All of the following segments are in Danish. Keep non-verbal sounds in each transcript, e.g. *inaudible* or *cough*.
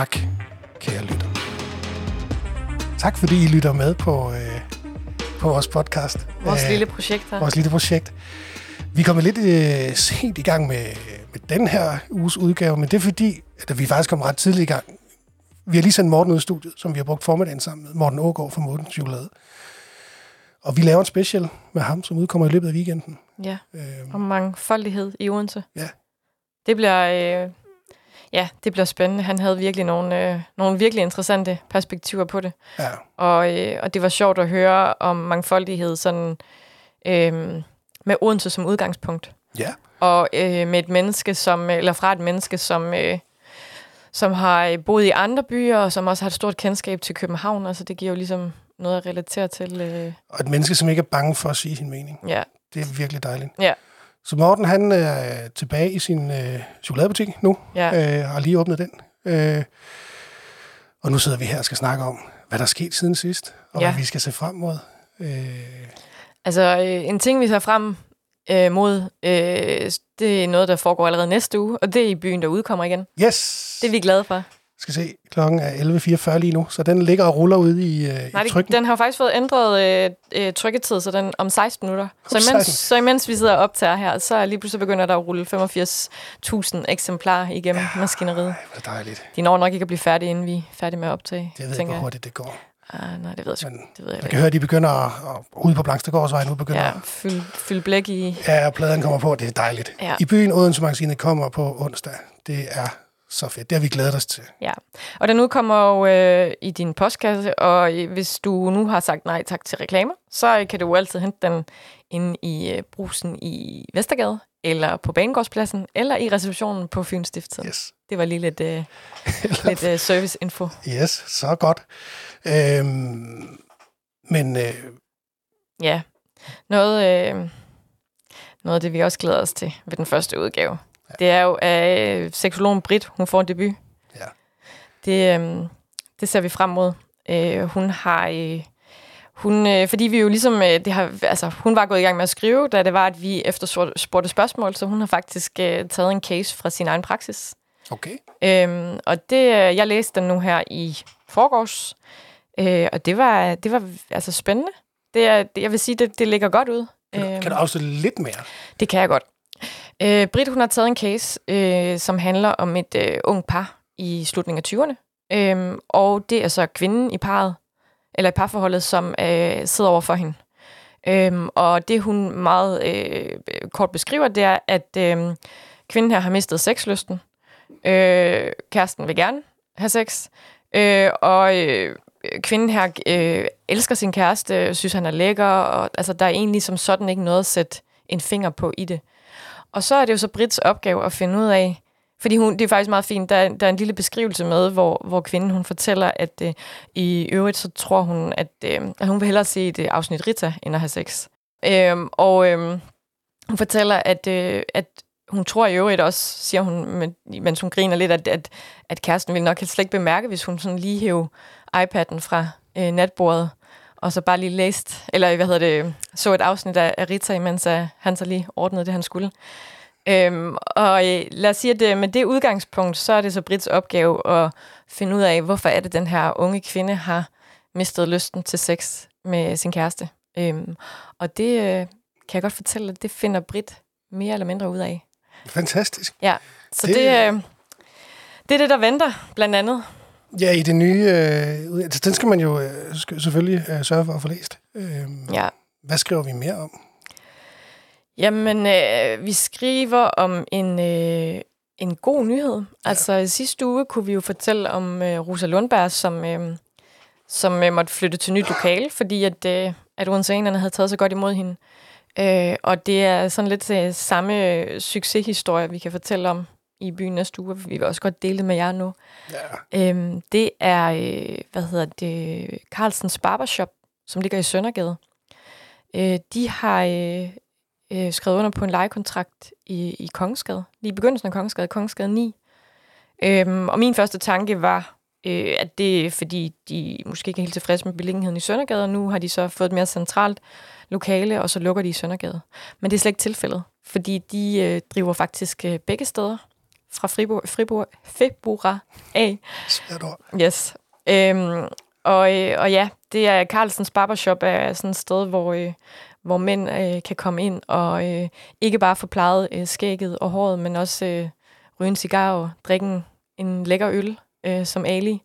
tak, kære lytter. Tak fordi I lytter med på, øh, på vores podcast. Vores Øh, lille projekt her. vores lille projekt. Vi kommer lidt øh, sent i gang med, med den her uges udgave, men det er fordi, at vi faktisk kom ret tidligt i gang. Vi har lige sendt Morten ud i studiet, som vi har brugt formiddagen sammen med. Morten Ågaard fra Morten Chokolade. Og vi laver en special med ham, som udkommer i løbet af weekenden. Ja, Øh, om mangfoldighed i Odense. Ja. Det bliver, øh, ja, det bliver spændende. Han havde virkelig nogle, øh, nogle virkelig interessante perspektiver på det. ja, Og, øh, og det var sjovt at høre om mangfoldighed sådan, øh, med Odense som udgangspunkt. ja, Og øh, med et menneske, som, eller fra et menneske, som, øh, som har øh, boet i andre byer, og som også har et stort kendskab til København. Altså det giver jo ligesom noget at relatere til. Øh, og et menneske, som ikke er bange for at sige sin mening. ja, Det er virkelig dejligt. Ja. Så Morten, han er tilbage i sin øh, chokoladebutik nu, ja. øh, har lige åbnet den. Øh, og nu sidder vi her og skal snakke om, hvad der er sket siden sidst, og Ja. hvad vi skal se frem mod. Øh, Altså, øh, en ting, vi ser frem øh, mod, øh, det er noget, der foregår allerede næste uge, og det er i byen, der udkommer igen. yes! Det er vi glade for. Skal se, klokken er 11.44 lige nu, så den ligger og ruller ude i, øh, Nej, i det, trykken. den har faktisk fået ændret øh, øh, trykketid, så den om 16 minutter. Så imens, 16. så imens vi sidder og optager her, så lige pludselig begynder der at rulle 85.000 eksemplarer igennem ja. maskineriet. Ej, hvor dejligt. De når nok ikke at blive færdige, inden vi er færdige med at optage. Jeg ved ikke, tænker hvor hurtigt det går. Ah, nej, det ved jeg. Men Det ved jeg jeg ikke. kan høre, at de begynder at, at ude på Blangstedgårdsvej nu begynder Ja, ja. fyld, fyld blæk i... ja, og pladen kommer på, det er dejligt. Ja. I byen Odense Magasinet kommer på onsdag. Det er så fedt. Det har vi glædet os til. Ja, og den udkommer jo øh, i din postkasse, og hvis du nu har sagt nej tak til reklamer, så øh, kan du jo altid hente den inde i øh, brusen i Vestergade, eller på Banegårdspladsen, eller i receptionen på Fyns Stifttid. Yes. Det var lige lidt, øh, *laughs* lidt øh, serviceinfo. Yes, så godt. Øhm, men øh, Ja, noget, øh, noget af det, vi også glæder os til ved den første udgave. Det er jo, at øh, seksologen Britt, hun får en debut. Ja. Det, øh, det ser vi frem mod. Øh, hun har... Øh, hun, øh, fordi vi jo ligesom, øh, det har, altså, hun var gået i gang med at skrive, da det var, at vi efterspurgte spørgsmål, så hun har faktisk øh, taget en case fra sin egen praksis. okay. Øhm, og det, jeg læste den nu her i forgårs, øh, og det var, det var altså spændende. Det er, det, jeg vil sige, det, det ligger godt ud. Kan, du, Øhm, kan du afsløre lidt mere? Det kan jeg godt. Øh, Britt, hun har taget en case, øh, som handler om et øh, ung par i slutningen af 20'erne. Øh, og det er så kvinden i parret, eller i parforholdet, som øh, sidder over for hende. Øhm, og det, hun meget øh, kort beskriver, det er, at øh, kvinden her har mistet sexlysten. Øh, kæresten vil gerne have sex. Øh, og øh, kvinden her øh, elsker sin kæreste, synes han er lækker, og altså, der er egentlig som sådan ikke noget at sætte en finger på i det. Og så er det jo så Brits opgave at finde ud af, fordi hun, det er faktisk meget fint, der, er- der er en lille beskrivelse med, hvor, hvor kvinden hun fortæller, at øh, i øvrigt så tror hun, at, øh, at hun vil hellere se et øh, afsnit Rita, end at have sex. Øh, og øh, hun fortæller, at, øh, at hun tror i øvrigt også, siger hun, men- mens hun griner lidt, at, at, at kæresten vil nok slet ikke bemærke, hvis hun sådan lige hæver iPad'en fra øh, natbordet, og så bare lige læst, eller hvad hedder det, så et afsnit af, Rita, mens uh, han så lige ordnede det, han skulle. Øhm, og øh, lad os sige, at øh, med det udgangspunkt, så er det så Brits opgave at finde ud af, hvorfor er det, den her unge kvinde har mistet lysten til sex med sin kæreste. Øhm, og det øh, kan jeg godt fortælle, at det finder Brit mere eller mindre ud af. Fantastisk. Ja, så Det- det, det, øh, det er det, der venter, blandt andet. Ja, i det nye... Øh, altså, den skal man jo øh, selvfølgelig øh, sørge for at få læst. Øh, Ja. Hvad skriver vi mere om? Jamen, øh, vi skriver om en, øh, en god nyhed. Altså, i sidste uge kunne vi jo fortælle om øh, Rosa Lundberg, som, øh, som øh, måtte flytte til nyt lokale, fordi at, øh, at Odenseanerne havde taget så godt imod hende. Øh, og det er sådan lidt øh, samme øh, succeshistorie, vi kan fortælle om i byen næste uge. Vi vil også godt dele det med jer nu. Ja. Øhm, det er, øh, hvad hedder det, Carlsens Barbershop, som ligger i Søndergade. Øh, de har øh, øh, skrevet under på en lejekontrakt i, i Kongensgade, lige i begyndelsen af Kongensgade, Kongensgade 9. Øhm, og min første tanke var, øh, at det er, fordi de måske ikke er helt tilfredse med beliggenheden i Søndergade, og nu har de så fået et mere centralt lokale, og så lukker de i Søndergade. Men det er slet ikke tilfældet, fordi de øh, driver faktisk øh, begge steder fra Fribourg, Fribourg, Februar af. Svært ord. Yes. Øhm, og, øh, og ja, det er Carlsens Barbershop er sådan et sted, hvor, øh, hvor mænd øh, kan komme ind og øh, ikke bare få plejet øh, skægget og håret, men også øh, ryge en cigar og drikke en, en lækker øl, øh, som Ali,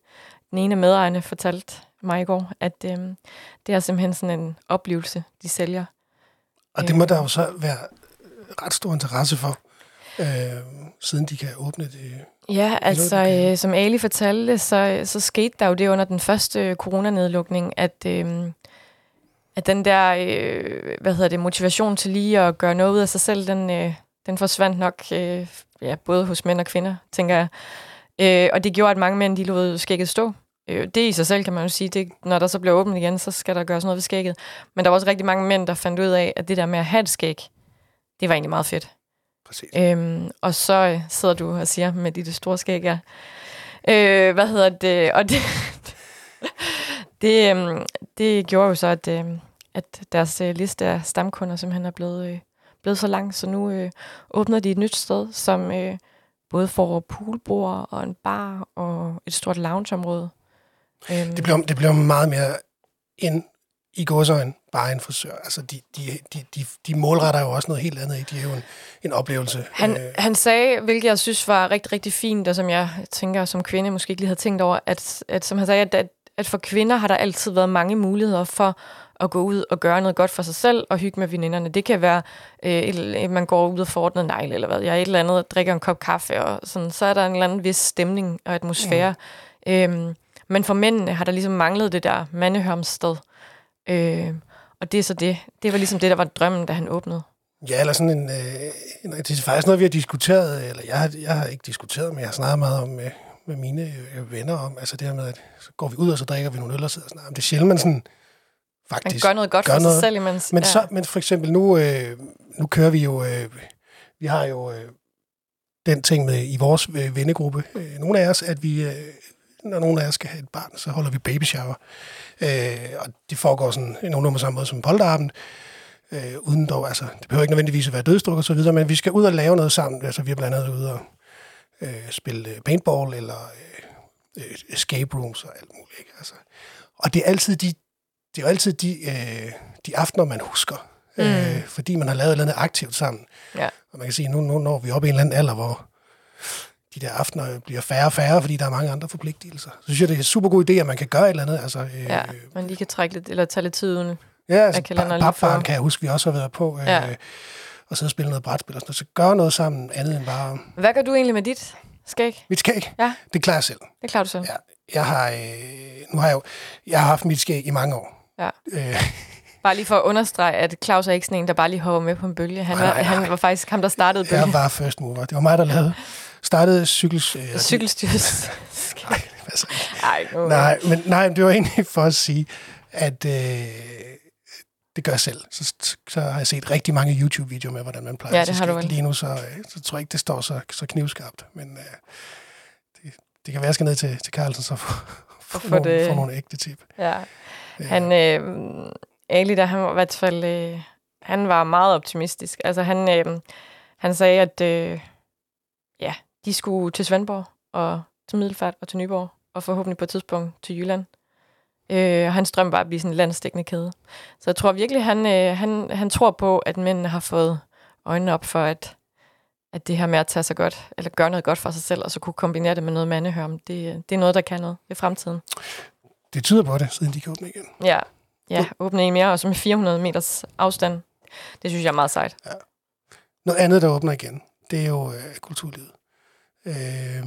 den ene af medejerne, fortalte mig i går, at øh, det er simpelthen sådan en oplevelse, de sælger. Og det må der jo så være ret stor interesse for, øh, siden de kan åbne det. Ja, altså øh, som Ali fortalte, så, så skete der jo det under den første coronanedlukning, at, øh, at den der øh, hvad hedder det, motivation til lige at gøre noget ud af sig selv, den, øh, den forsvandt nok øh, ja, både hos mænd og kvinder, tænker jeg. Øh, og det gjorde, at mange mænd de lod skægget stå. Øh, det i sig selv kan man jo sige, det, når der så bliver åbent igen, så skal der gøres noget ved skægget. Men der var også rigtig mange mænd, der fandt ud af, at det der med at have et skæg, det var egentlig meget fedt. Præcis. Øhm, og så sidder du og siger med dit store skæg, ja. Øh, hvad hedder det? Og det, *laughs* det, øh, det gjorde jo så, at, øh, at deres øh, liste af stamkunder simpelthen er blevet, øh, blevet så lang, så nu øh, åbner de et nyt sted, som øh, både får poolbord og en bar og et stort loungeområde. Øhm. Det, bliver, det bliver meget mere end i gåsøjne bare en frisør. Altså, de, de, de, de, de målretter jo også noget helt andet. Ikke? De er jo en, en oplevelse. Han, øh. han sagde, hvilket jeg synes var rigtig, rigtig fint, og som jeg tænker som kvinde måske ikke lige havde tænkt over, at, at som han sagde, at, at, for kvinder har der altid været mange muligheder for at gå ud og gøre noget godt for sig selv og hygge med veninderne. Det kan være, øh, et, man går ud og får ordnet negl, eller hvad. Jeg er et eller andet, drikker en kop kaffe, og sådan, så er der en eller anden vis stemning og atmosfære. Mm. Øhm, men for mændene har der ligesom manglet det der mandehørmsted. Øh, og det er så det. Det var ligesom det, der var drømmen, da han åbnede. Ja, eller sådan en, øh, en... Det er faktisk noget, vi har diskuteret, eller jeg jeg har ikke diskuteret, men jeg har snakket meget om med, med mine øh, venner om, altså det her med, at så går vi ud, og så drikker vi nogle øl og sidder og snakker. Det er sjældent, man sådan faktisk... Man gør noget godt gør for noget. sig selv imens. Men, ja. så, men for eksempel nu, øh, nu kører vi jo... Øh, vi har jo øh, den ting med i vores øh, vennegruppe, øh, nogle af os, at vi, øh, når nogen af os skal have et barn, så holder vi baby shower. Øh, og det foregår sådan nogenlunde på samme måde som polterappen. Øh, uden dog, altså, det behøver ikke nødvendigvis at være dødstruk og så videre, men vi skal ud og lave noget sammen. Altså, vi er blandt andet ude og øh, spille paintball eller øh, escape rooms og alt muligt. Ikke? Altså, og det er altid de, det er altid de, øh, de aftener, man husker. Mm. Øh, fordi man har lavet noget aktivt sammen. Ja. Og man kan sige, nu, nu når vi oppe i en eller anden alder, hvor de der aftener bliver færre og færre, fordi der er mange andre forpligtelser. Så synes jeg, det er en super god idé, at man kan gøre et eller andet. Altså, øh, ja, man lige kan trække lidt, eller tage lidt tid uden Ja, altså, papfaren kan jeg huske, vi også har været på. Øh, ja. og sidde og spille noget brætspil og sådan noget. Så gør noget sammen andet end bare... Hvad gør du egentlig med dit skæg? Mit skæg? Ja. Det klarer jeg selv. Det klarer du selv? Ja. Jeg har, øh, nu har jeg, jo, jeg har haft mit skæg i mange år. Ja. Øh, *laughs* Bare lige for at understrege, at Claus er ikke sådan en, der bare lige hopper med på en bølge. Han, nej, nej, nej. han var faktisk ham, der startede bølgen. Jeg var first mover. Det var mig, der lavede *laughs* startede cykels... Øh, Cykelstyrs. nej, altså, Ej, nej, men nej, det var egentlig for at sige, at øh, det gør jeg selv. Så, så har jeg set rigtig mange YouTube-videoer med, hvordan man plejer ja, det har du Lige nu, så, øh, så tror jeg ikke, det står så, så knivskarpt. Men øh, det, det kan være, jeg skal ned til, til Carlsen, så få, få, nogle, det... få nogle ægte tip. Ja. Han, øh, Ali, der, han var i hvert fald... Øh, han var meget optimistisk. Altså, han, øh, han sagde, at øh, ja, de skulle til Svendborg og til Middelfart og til Nyborg, og forhåbentlig på et tidspunkt til Jylland. Øh, hans drøm var at blive sådan en landstækkende kæde. Så jeg tror virkelig, han, øh, han, han tror på, at mændene har fået øjnene op for, at, at det her med at tage sig godt, eller gøre noget godt for sig selv, og så kunne kombinere det med noget mandehørm, det, det er noget, der kan noget i fremtiden. Det tyder på det, siden de kan åbne igen. Ja, ja åbne en mere, og så med 400 meters afstand. Det synes jeg er meget sejt. Ja. Noget andet, der åbner igen, det er jo øh, kulturlivet. Øh,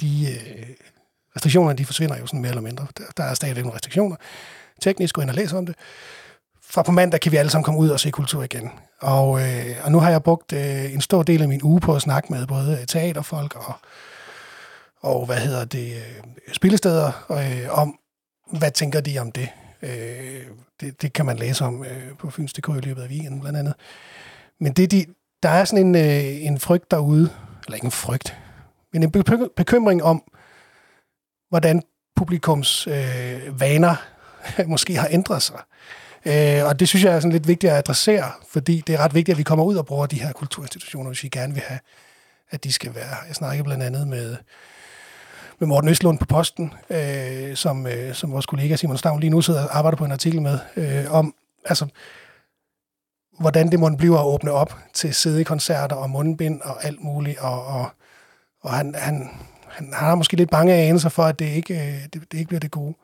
de øh, restriktioner, de forsvinder jo sådan mere eller mindre. Der, der er stadigvæk nogle restriktioner. Teknisk, gå ind og læs om det. Fra på mandag kan vi alle sammen komme ud og se kultur igen. Og, øh, og nu har jeg brugt øh, en stor del af min uge på at snakke med både teaterfolk og, og hvad hedder det, øh, spillesteder øh, om, hvad tænker de om det. Øh, det, det kan man læse om øh, på Fyns.dk i løbet af weekenden blandt andet. Men det, de, der er sådan en, øh, en frygt derude, eller ikke en frygt, men en bekymring om, hvordan publikums øh, vaner *laughs* måske har ændret sig. Øh, og det synes jeg er sådan lidt vigtigt at adressere, fordi det er ret vigtigt, at vi kommer ud og bruger de her kulturinstitutioner, hvis vi gerne vil have at de skal være. Jeg snakkede blandt andet med, med Morten Østlund på Posten, øh, som, øh, som vores kollega Simon Stavn lige nu sidder og arbejder på en artikel med, øh, om altså, hvordan det måtte blive at åbne op til sædekoncerter og mundbind og alt muligt, og, og, og han, han, han har måske lidt bange anelser for, at det ikke, øh, det, det ikke bliver det gode.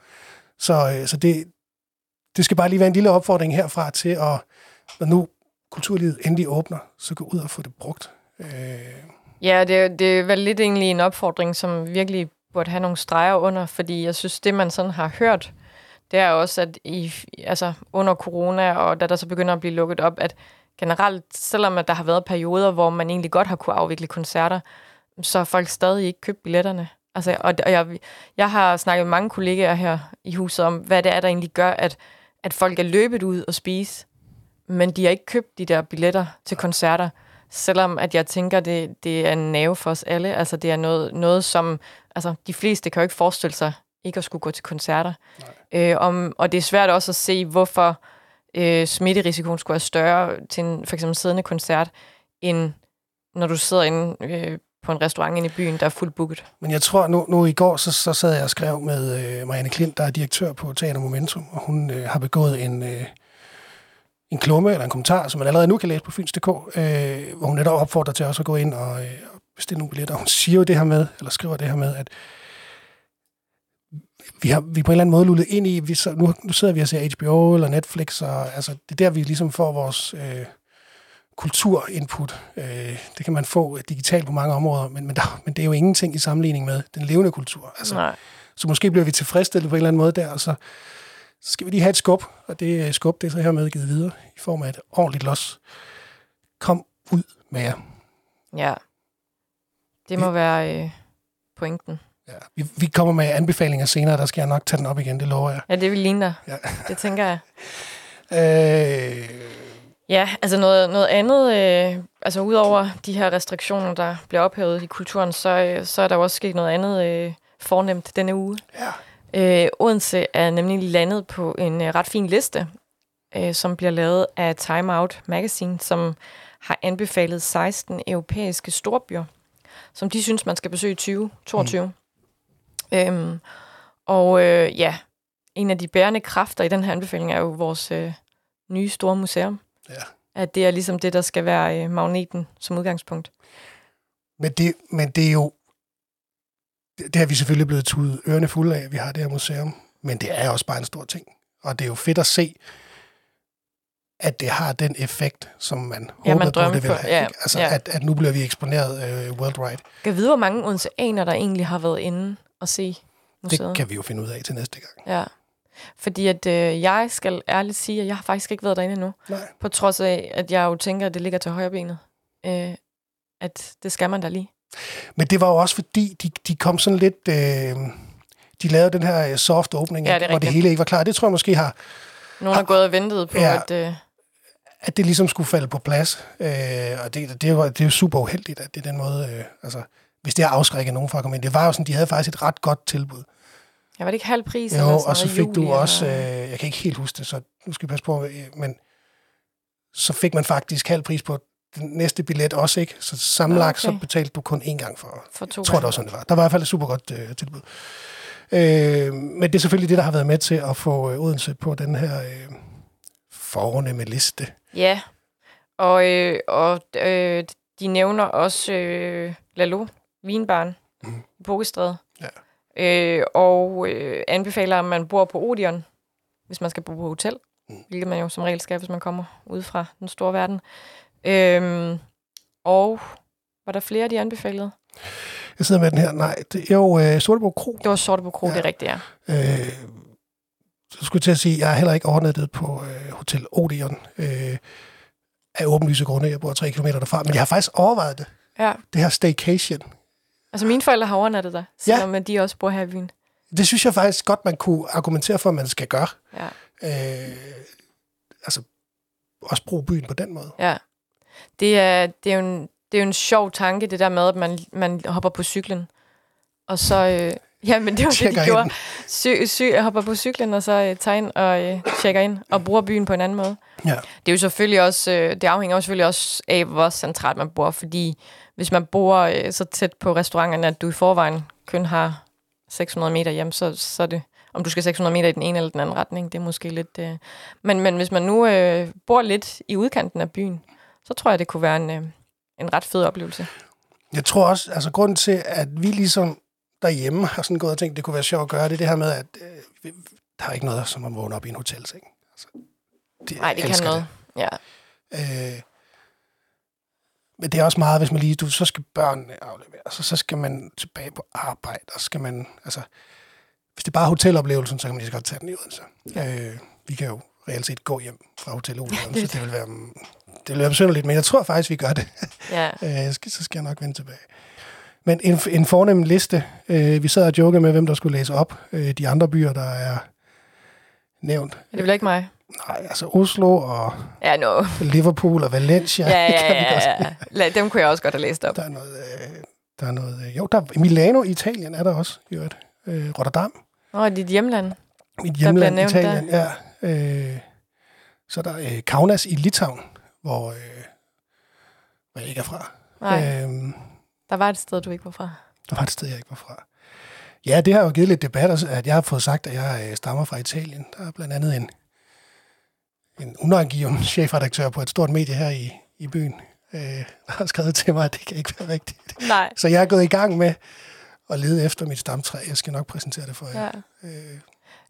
Så, øh, så det, det skal bare lige være en lille opfordring herfra til, at når nu kulturlivet endelig åbner, så gå ud og få det brugt. Øh. Ja, det, det er vel lidt egentlig en opfordring, som virkelig burde have nogle streger under, fordi jeg synes, det man sådan har hørt, det er også, at i, altså under corona, og da der så begynder at blive lukket op, at generelt, selvom at der har været perioder, hvor man egentlig godt har kunne afvikle koncerter, så har folk stadig ikke købt billetterne. Altså, og, og jeg, jeg har snakket med mange kollegaer her i huset om, hvad det er, der egentlig gør, at, at folk er løbet ud og spise, men de har ikke købt de der billetter til koncerter, selvom at jeg tænker, det, det er en nerve for os alle. Altså, det er noget, noget som... Altså, de fleste kan jo ikke forestille sig ikke at skulle gå til koncerter. Øh, om, og det er svært også at se, hvorfor øh, smitterisikoen skulle være større til en for eksempel siddende koncert, end når du sidder inde øh, på en restaurant inde i byen, der er fuldt booket. Men jeg tror, nu, nu i går, så, så sad jeg og skrev med øh, Marianne Klint, der er direktør på Teater Momentum, og hun øh, har begået en, øh, en klumme eller en kommentar, som man allerede nu kan læse på Fyns.dk, øh, hvor hun netop opfordrer til også at gå ind og, øh, bestille nogle billetter. Hun siger jo det her med, eller skriver det her med, at vi har vi på en eller anden måde lullet ind i, vi så, nu, nu sidder vi og ser HBO eller Netflix, og altså, det er der, vi ligesom får vores øh, kulturinput. Øh, det kan man få digitalt på mange områder, men, men, der, men det er jo ingenting i sammenligning med den levende kultur. Altså, Nej. Så måske bliver vi tilfredsstillet på en eller anden måde der, og så, så skal vi lige have et skub, og det øh, skub, det er så hermed givet videre i form af et ordentligt los. Kom ud med jer. Ja. Det må være øh, pointen. Ja, vi, vi kommer med anbefalinger senere, der skal jeg nok tage den op igen, det lover jeg. Ja, det vil ligne dig. Ja. Det tænker jeg. *laughs* Øh, Ja, altså noget, noget andet, øh, altså udover de her restriktioner, der bliver ophævet i kulturen, så, øh, så er der jo også sket noget andet øh, fornemt denne uge. ja. Øh, Odense er nemlig landet på en øh, ret fin liste, øh, som bliver lavet af Time Out Magazine, som har anbefalet 16 europæiske storbyer, som de synes, man skal besøge i 2022. Mm. Øhm, og øh, ja, en af de bærende kræfter i den her anbefaling er jo vores øh, nye store museum. Ja. At det er ligesom det, der skal være øh, magneten som udgangspunkt. Men det, men det er jo... Det, det har vi selvfølgelig blevet tudet ørerne fulde af, at vi har det her museum. Men det er også bare en stor ting. Og det er jo fedt at se, at det har den effekt, som man Ja, man håbede på, det ville have. ja? Altså, ja. at, at nu bliver vi eksponeret øh, worldwide. Jeg vide, hvor mange odenseaner, der egentlig har været inde og se museet. Det kan vi jo finde ud af til næste gang. Ja. Fordi at øh, jeg skal ærligt sige, at jeg har faktisk ikke været derinde endnu. Nej. På trods af, at jeg jo tænker, at det ligger til højre benet. Øh, at det skal man da lige. Men det var jo også fordi, de, de kom sådan lidt... Øh, de lavede den her øh, soft åbning, Ja, det hvor det hele ikke var klar. Det tror jeg måske har, Nogen har gået og ventet på, Ja. at... Øh, at det ligesom skulle falde på plads. Øh, og det, det, var, det er jo super uheldigt, at det er den måde... Øh, altså, hvis det har afskrækket nogen fra at komme ind. Det var jo sådan, de havde faktisk et ret godt tilbud. jeg var det ikke halv pris? Jo, eller sådan og så fik du juli, også... eller- Øh, jeg kan ikke helt huske det, så nu skal vi passe på. øh, Men så fik man faktisk halv pris på den næste billet også, ikke? Så sammenlagt, Nå, okay. så betalte du kun én gang for, For to Jeg tror, det var sådan, det var. Der var i hvert fald et super godt øh, tilbud. Øh, men det er selvfølgelig det, der har været med til at få øh, Odense på den her øh, fornemme liste. Ja, og, øh, og øh, de nævner også øh, Lalo, vinbarn, mm. i Pokestræde. Ja. Øh, og øh, anbefaler, at man bor på Odeon, hvis man skal bo på hotel, Mm. hvilket man jo som regel skal, hvis man kommer ud fra den store verden. Øh, og var der flere, de anbefalede? Jeg sidder med den her. Nej, det er jo øh, Sorteborg Kro. Det var Sorte på Kro, ja. det er rigtigt, ja. Øh, så skulle jeg til at sige, at jeg er heller ikke overnattet på øh, Hotel Odeon. Øh, af åbenlyse grunde. Jeg bor tre kilometer derfra. Men jeg har faktisk overvejet det. ja. Det her staycation. Altså mine forældre har overnattet der, selvom ja. de også bor her i byen. Det synes jeg faktisk godt, man kunne argumentere for, at man skal gøre. Ja. Øh, altså, også bruge byen på den måde. Ja. Det er, det er, jo en, det er jo en sjov tanke, det der med, at man, man hopper på cyklen, og så, øh, Ja, men det var det, de gjorde. Sy, sy, jeg hopper på cyklen, og så øh, tager ind og øh, tjekker ind, og bruger byen på en anden måde. Ja. Det er jo selvfølgelig også, øh, det afhænger jo selvfølgelig også af, hvor centralt man bor, fordi hvis man bor øh, så tæt på restauranterne, at du i forvejen kun har 600 meter hjem, så, så er det, om du skal 600 meter i den ene eller den anden retning, det er måske lidt... Øh, men, men hvis man nu øh, bor lidt i udkanten af byen, så tror jeg, det kunne være en, øh, en ret fed oplevelse. Jeg tror også, altså grunden til, at vi ligesom derhjemme har sådan gået og tænkt, det kunne være sjovt at gøre, det det her med, at øh, der er ikke noget, som at vågne op i en hotelseng. Altså, det, Nej, det kan noget. Ja. Øh, men det er også meget, hvis man lige, du, så skal børnene afleveres, og så skal man tilbage på arbejde, og så skal man, altså, hvis det er bare hoteloplevelsen, så kan man lige så godt tage den i Odense. Øh, vi kan jo reelt set gå hjem fra Hotel *laughs* Odense, så det vil være, det vil være besynderligt, men jeg tror faktisk, vi gør det. ja. *laughs* Øh, så skal jeg nok vende tilbage. Men en, en fornem liste. Øh, vi sad og jokede med, hvem der skulle læse op. Øh, de andre byer, der er nævnt. Det er vel ikke mig? Nej, altså Oslo og Ja, no. Liverpool og Valencia. Ja, ja, *laughs* ja, ja, ja. Dem kunne jeg også godt have læst op. Der er noget... Øh, der er noget øh, jo, der er Milano i Italien er der også, i øvrigt. Øh, Rotterdam, Åh, dit hjemland. mit hjemland nævnt Italien. Ja, øh, så er der øh, Kaunas i Litauen, hvor, øh, hvor jeg ikke er fra. Nej, Øh, der var et sted, du ikke var fra. Der var et sted, jeg ikke var fra. Ja, det har jo givet lidt debat, at jeg har fået sagt, at jeg øh, stammer fra Italien. Der er blandt andet en, en unangiven *laughs* chefredaktør på et stort medie her i, i byen, øh, der har skrevet til mig, at det kan ikke være rigtigt. Nej. Så jeg er gået i gang med at lede efter mit stamtræ. Jeg skal nok præsentere det for jer. Ja. Øh,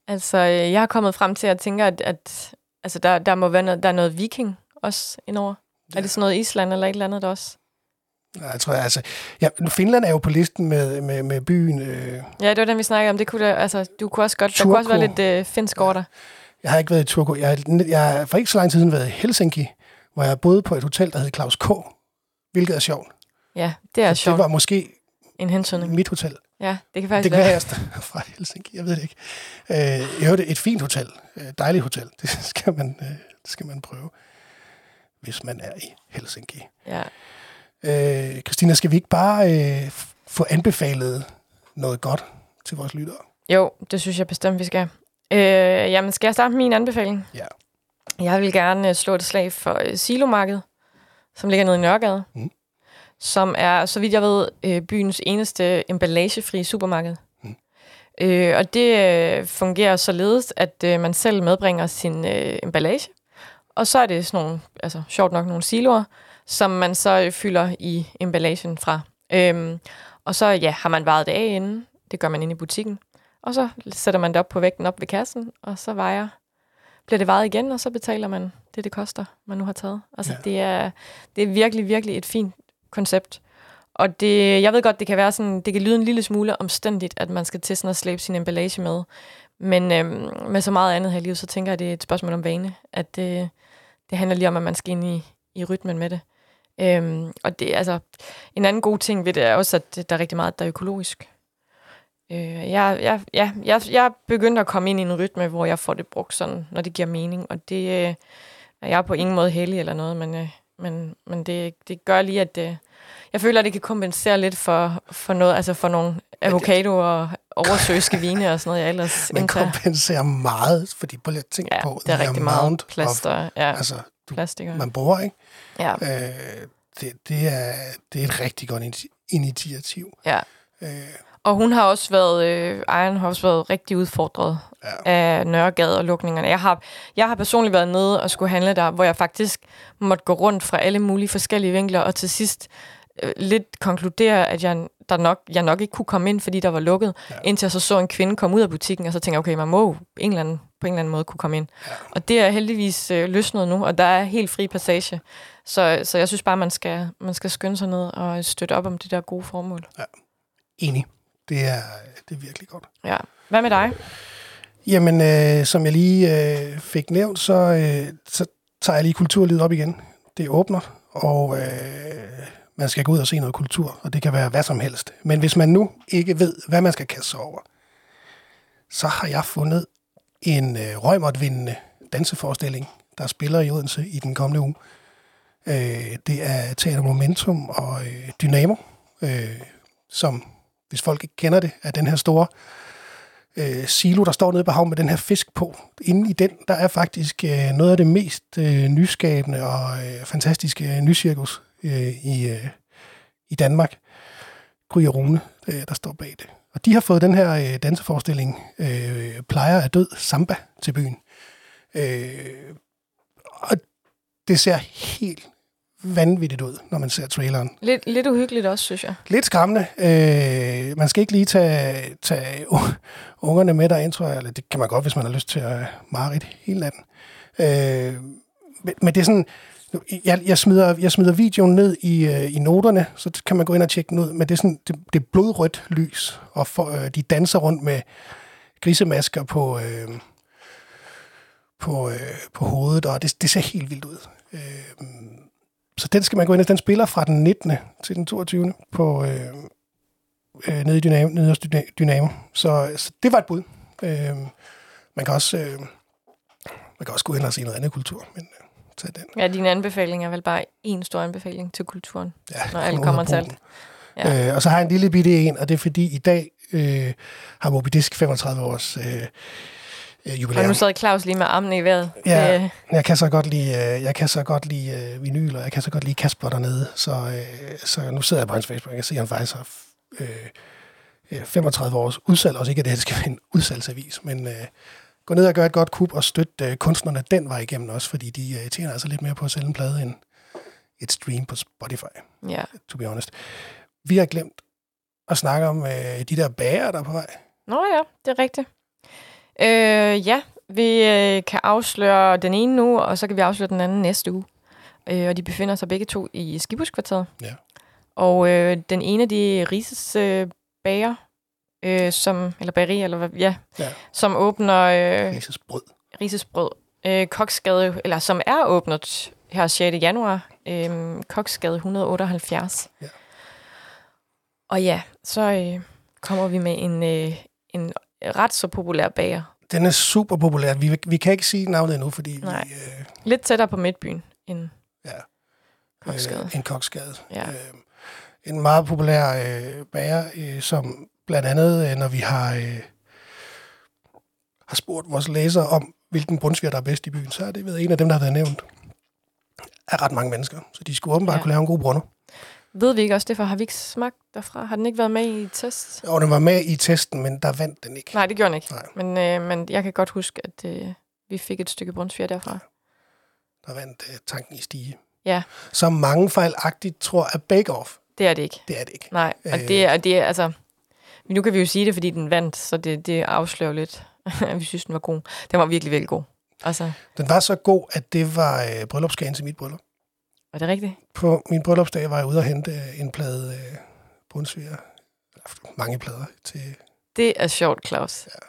Altså, øh, jeg har kommet frem til at tænke, at, at altså, der, der må være noget, der er noget viking også indover. Ja. Er det sådan noget Island eller et eller andet der også? Jeg tror, altså, ja, Finland er jo på listen med, med, med byen. Øh, Ja, det var den, vi snakkede om. Det kunne da, altså, du kunne også godt, der kunne også være Turku. lidt øh, finsk over dig. jeg har ikke været i Turku. Jeg, har- jeg har for ikke så lang tid siden været i Helsinki, hvor jeg boede på et hotel, der hed Claus K., hvilket er sjovt. Ja, det er Så sjovt. det var måske En hensynning. mit hotel. Ja, det kan Det faktisk kan være, være. jeg stammer *laughs* fra Helsinki. Jeg ved det ikke. Øh, jeg hørte et fint hotel. Øh, dejligt hotel. *laughs* Det skal, man, øh, det skal man prøve, hvis man er i Helsinki. Ja. Øh, Christina, skal vi ikke bare øh, få anbefalet noget godt til vores lyttere? Jo, det synes jeg bestemt, vi skal. Øh, jamen, skal jeg starte med min anbefaling? Ja. Jeg vil gerne øh, slå et slag for øh, Silomarkedet, som ligger nede i Nørregade. Mm. Som er, så vidt jeg ved, øh, byens eneste emballagefri supermarked. Mm. Øh, og det øh, fungerer således, at øh, man selv medbringer sin øh, emballage. Og så er det sådan nogle, altså sjovt nok nogle siloer, som man så øh, fylder i emballagen fra. Øhm, og så ja, har man vejet det af inden. Det gør man inde i butikken. Og så sætter man det op på vægten op ved kassen, og så vejer, bliver det vejet igen, og så betaler man det, det koster, man nu har taget. Altså, Ja. ja. det, er, det er virkelig, virkelig et fint koncept. Og det, jeg ved godt, det kan være sådan, det kan lyde en lille smule omstændigt, at man skal til sådan at slæbe sin emballage med. Men øhm, med så meget andet her i livet, så tænker jeg, at det er et spørgsmål om vane. At det, det handler lige om, at man skal ind i, i rytmen med det. Øhm, og det, altså, en anden god ting ved det er også, at der er rigtig meget, der er økologisk. Øh, jeg, jeg, ja, jeg, jeg er begyndt at komme ind i en rytme, hvor jeg får det brugt sådan, når det giver mening. Og det øh, er jeg på ingen måde heldig eller noget, men, øh, men, men det, det gør lige, at øh, jeg føler, at det kan kompensere lidt for, for noget, altså for nogle avocado og oversøiske vine og sådan noget, jeg ellers *laughs* Man indtager. kompenserer meget, fordi på lidt tænk Ja, på det er rigtig meget plaster. Ja, Of, altså, du, plastik. man bruger, ikke? Ja, Øh, det, det, er, det er et rigtig godt initi- initiativ. ja. Øh, Og hun har også været, øh, ejeren har også været rigtig udfordret Ja. af Nørregade og lukningerne. Jeg har, jeg har personligt været nede og skulle handle der, hvor jeg faktisk måtte gå rundt fra alle mulige forskellige vinkler, og til sidst øh, lidt konkludere, at jeg, der nok, jeg nok ikke kunne komme ind, fordi der var lukket, Ja. indtil jeg så så en kvinde komme ud af butikken, og så tænkte jeg, okay, man må en eller anden, på en eller anden måde kunne komme ind. Ja. Og det er heldigvis øh, løsnet nu, og der er helt fri passage. Så, så jeg synes bare, man skal, man skal skynde sig ned og støtte op om det der gode formål. enig. Det er, det er virkelig godt. Ja. Hvad med dig? Jamen, øh, som jeg lige øh, fik nævnt, så, øh, så tager jeg lige kulturlivet op igen. Det åbner, og øh, man skal gå ud og se noget kultur, og det kan være hvad som helst. Men hvis man nu ikke ved, hvad man skal kaste sig over, så har jeg fundet en øh, røgmåtvindende danseforestilling, der spiller i Odense i den kommende uge. Øh, det er Teater Momentum og øh, Dynamo, øh, som hvis folk ikke kender det, er den her store øh, silo, der står nede på havnen med den her fisk på. Inde i den, der er faktisk øh, noget af det mest øh, nyskabende og øh, fantastiske nycirkus øh, i, øh, i Danmark. Gry og Rune, øh, der står bag det. Og de har fået den her øh, danseforestilling, øh, Plejer af død, Samba, til byen. Øh, og det ser helt vanvittigt ud, når man ser traileren. Lidt, lidt uhyggeligt også, synes jeg. Lidt skræmmende. Øh, man skal ikke lige tage, tage ungerne med derind, tror jeg. Eller det kan man godt, hvis man har lyst til at mareridt hele natten. Øh, men, men det er sådan... Jeg, jeg, smider, jeg smider videoen ned i, øh, i noterne, så kan man gå ind og tjekke den ud. Men det er, sådan, det, det er blodrødt lys, og for, øh, de danser rundt med grisemasker på, øh, på, øh, på hovedet, og det, det ser helt vildt ud. Øh, så den skal man gå ind og Den spiller fra den 19. til den 22. på øh, øh, nede i Dynamo, nede hos Dynamo. Så, så det var et bud. Øh, man kan også øh, man kan også gå ind og se noget andet kultur, men øh, tag den. Ja, din anbefaling er vel bare en stor anbefaling til kulturen, ja, når alt kommer til alt. Ja. Øh, og så har jeg en lille bitte en, og det er fordi i dag øh, har Moby Disk 35 års øh, øh, jubilæum. Og nu sad Claus lige med armene i vejret. Ja, det... jeg kan så godt lide, øh, jeg kan så godt lide øh, vinyl, og jeg kan så godt lide Kasper dernede. Så, øh, så nu sidder jeg på hans Facebook, og jeg kan se, at han faktisk har øh, 35 års udsalg. Også ikke, at det skal være en udsalgsavis, men øh, gå ned og gøre et godt kub og støtte øh, kunstnerne den vej igennem også, fordi de øh, tjener altså lidt mere på at sælge en plade end et stream på Spotify, ja. to be honest. Vi har glemt at snakke om øh, de der bager, der er på vej. Nå ja, det er rigtigt. Øh, ja, vi øh, kan afsløre den ene nu, og så kan vi afsløre den anden næste uge. Øh, og de befinder sig begge to i Skibuskvarteret. Ja. Og øh, den ene, de er Rises øh, bager, øh, som, eller bageri, eller hvad, ja, ja. som åbner... Øh, Rises brød. Rises brød. Øh, Koksgade, eller som er åbnet her 6. januar. Øh, Koksgade 178. Ja. Og ja, så øh, kommer vi med en, øh, en ret så populær bager. Den er super populær. Vi, vi kan ikke sige navnet endnu, fordi Nej. vi... Øh, Lidt tættere på midtbyen end ja. Koksgade. Øh, en koksgade. Ja. Øh, en meget populær øh, bager, øh, som blandt andet, øh, når vi har, øh, har spurgt vores læsere om, hvilken brunsviger, der er bedst i byen, så er det ved en af dem, der har været nævnt af ret mange mennesker. Så de skulle åbenbart ja. kunne lave en god brunner. Ved vi ikke også det, for har vi ikke smagt derfra? Har den ikke været med i test? Jo, den var med i testen, men der vandt den ikke. Nej, det gjorde den ikke. Nej. Men, øh, men jeg kan godt huske, at øh, vi fik et stykke brunsviger derfra. Der vandt øh, tanken i stige. Ja. Som mange fejlagtigt tror er bake-off. Det er det ikke. Det er det ikke. Nej, og øh. det, er, det er altså... Nu kan vi jo sige det, fordi den vandt, så det, det afslører lidt, *laughs* at vi synes, den var god. Den var virkelig, virkelig god. Altså. Den var så god, at det var øh, bryllupskagen til mit bryllup. Er det rigtigt? På min bryllupsdag var jeg ude og hente en plade øh, bundsviger. Mange plader til... Det er sjovt, Claus. Ja.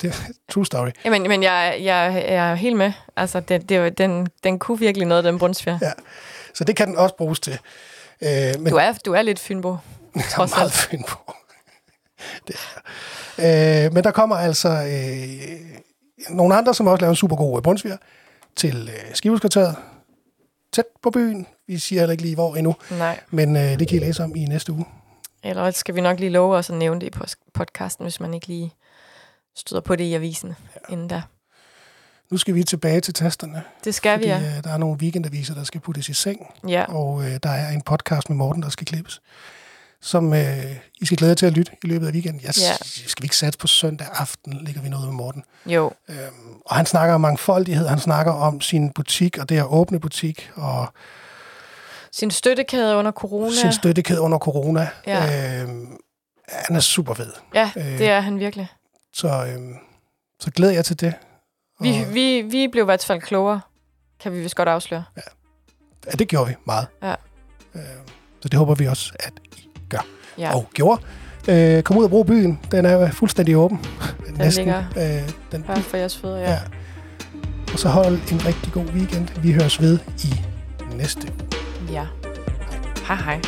Det er *laughs* true story. Jamen, men jeg, jeg, jeg er helt med. Altså, det, det, den, den kunne virkelig noget, den brunsviger. Ja, så det kan den også bruges til. Øh, men, du, er, du er lidt Fynbo. *laughs* Jeg er meget Fynbo. Det er. Øh, men der kommer altså øh, nogle andre, som også laver en super god brunsviger til øh, Skibhuskvarteret tæt på byen. Vi siger heller ikke lige hvor endnu. Nej. Men øh, det kan I læse om i næste uge. Eller skal vi nok lige love os at nævne det i podcasten, hvis man ikke lige støder på det i avisen ja. inden der. Nu skal vi tilbage til tasterne. Det skal fordi, vi, ja. Øh, der er nogle weekendaviser, der skal puttes i seng. Ja. Og øh, der er en podcast med Morten, der skal klippes som øh, I skal glæde jer til at lytte i løbet af weekenden. Jeg, ja. Skal vi ikke satse på søndag aften, ligger vi noget med Morten. Jo. Øhm, og han snakker om mangfoldighed, han snakker om sin butik, og det at åbne butik, og sin støttekæde under corona. Sin støttekæde under corona. Ja. Øhm, han er super fed. Ja, øh, det er han virkelig. Så, øhm, så glæder jeg til det. Vi, og, vi, vi blev i hvert fald klogere, kan vi vist godt afsløre. Ja, ja det gjorde vi meget. Ja. Øh, så det håber vi også, at gør. Ja. Og gjorde. Øh, kom ud og brug byen. Den er fuldstændig åben. Den Næsten. ligger øh, den, her for jeres fødder, ja. ja. Og så hold en rigtig god weekend. Vi høres ved i næste uge. Ja. Hej hej.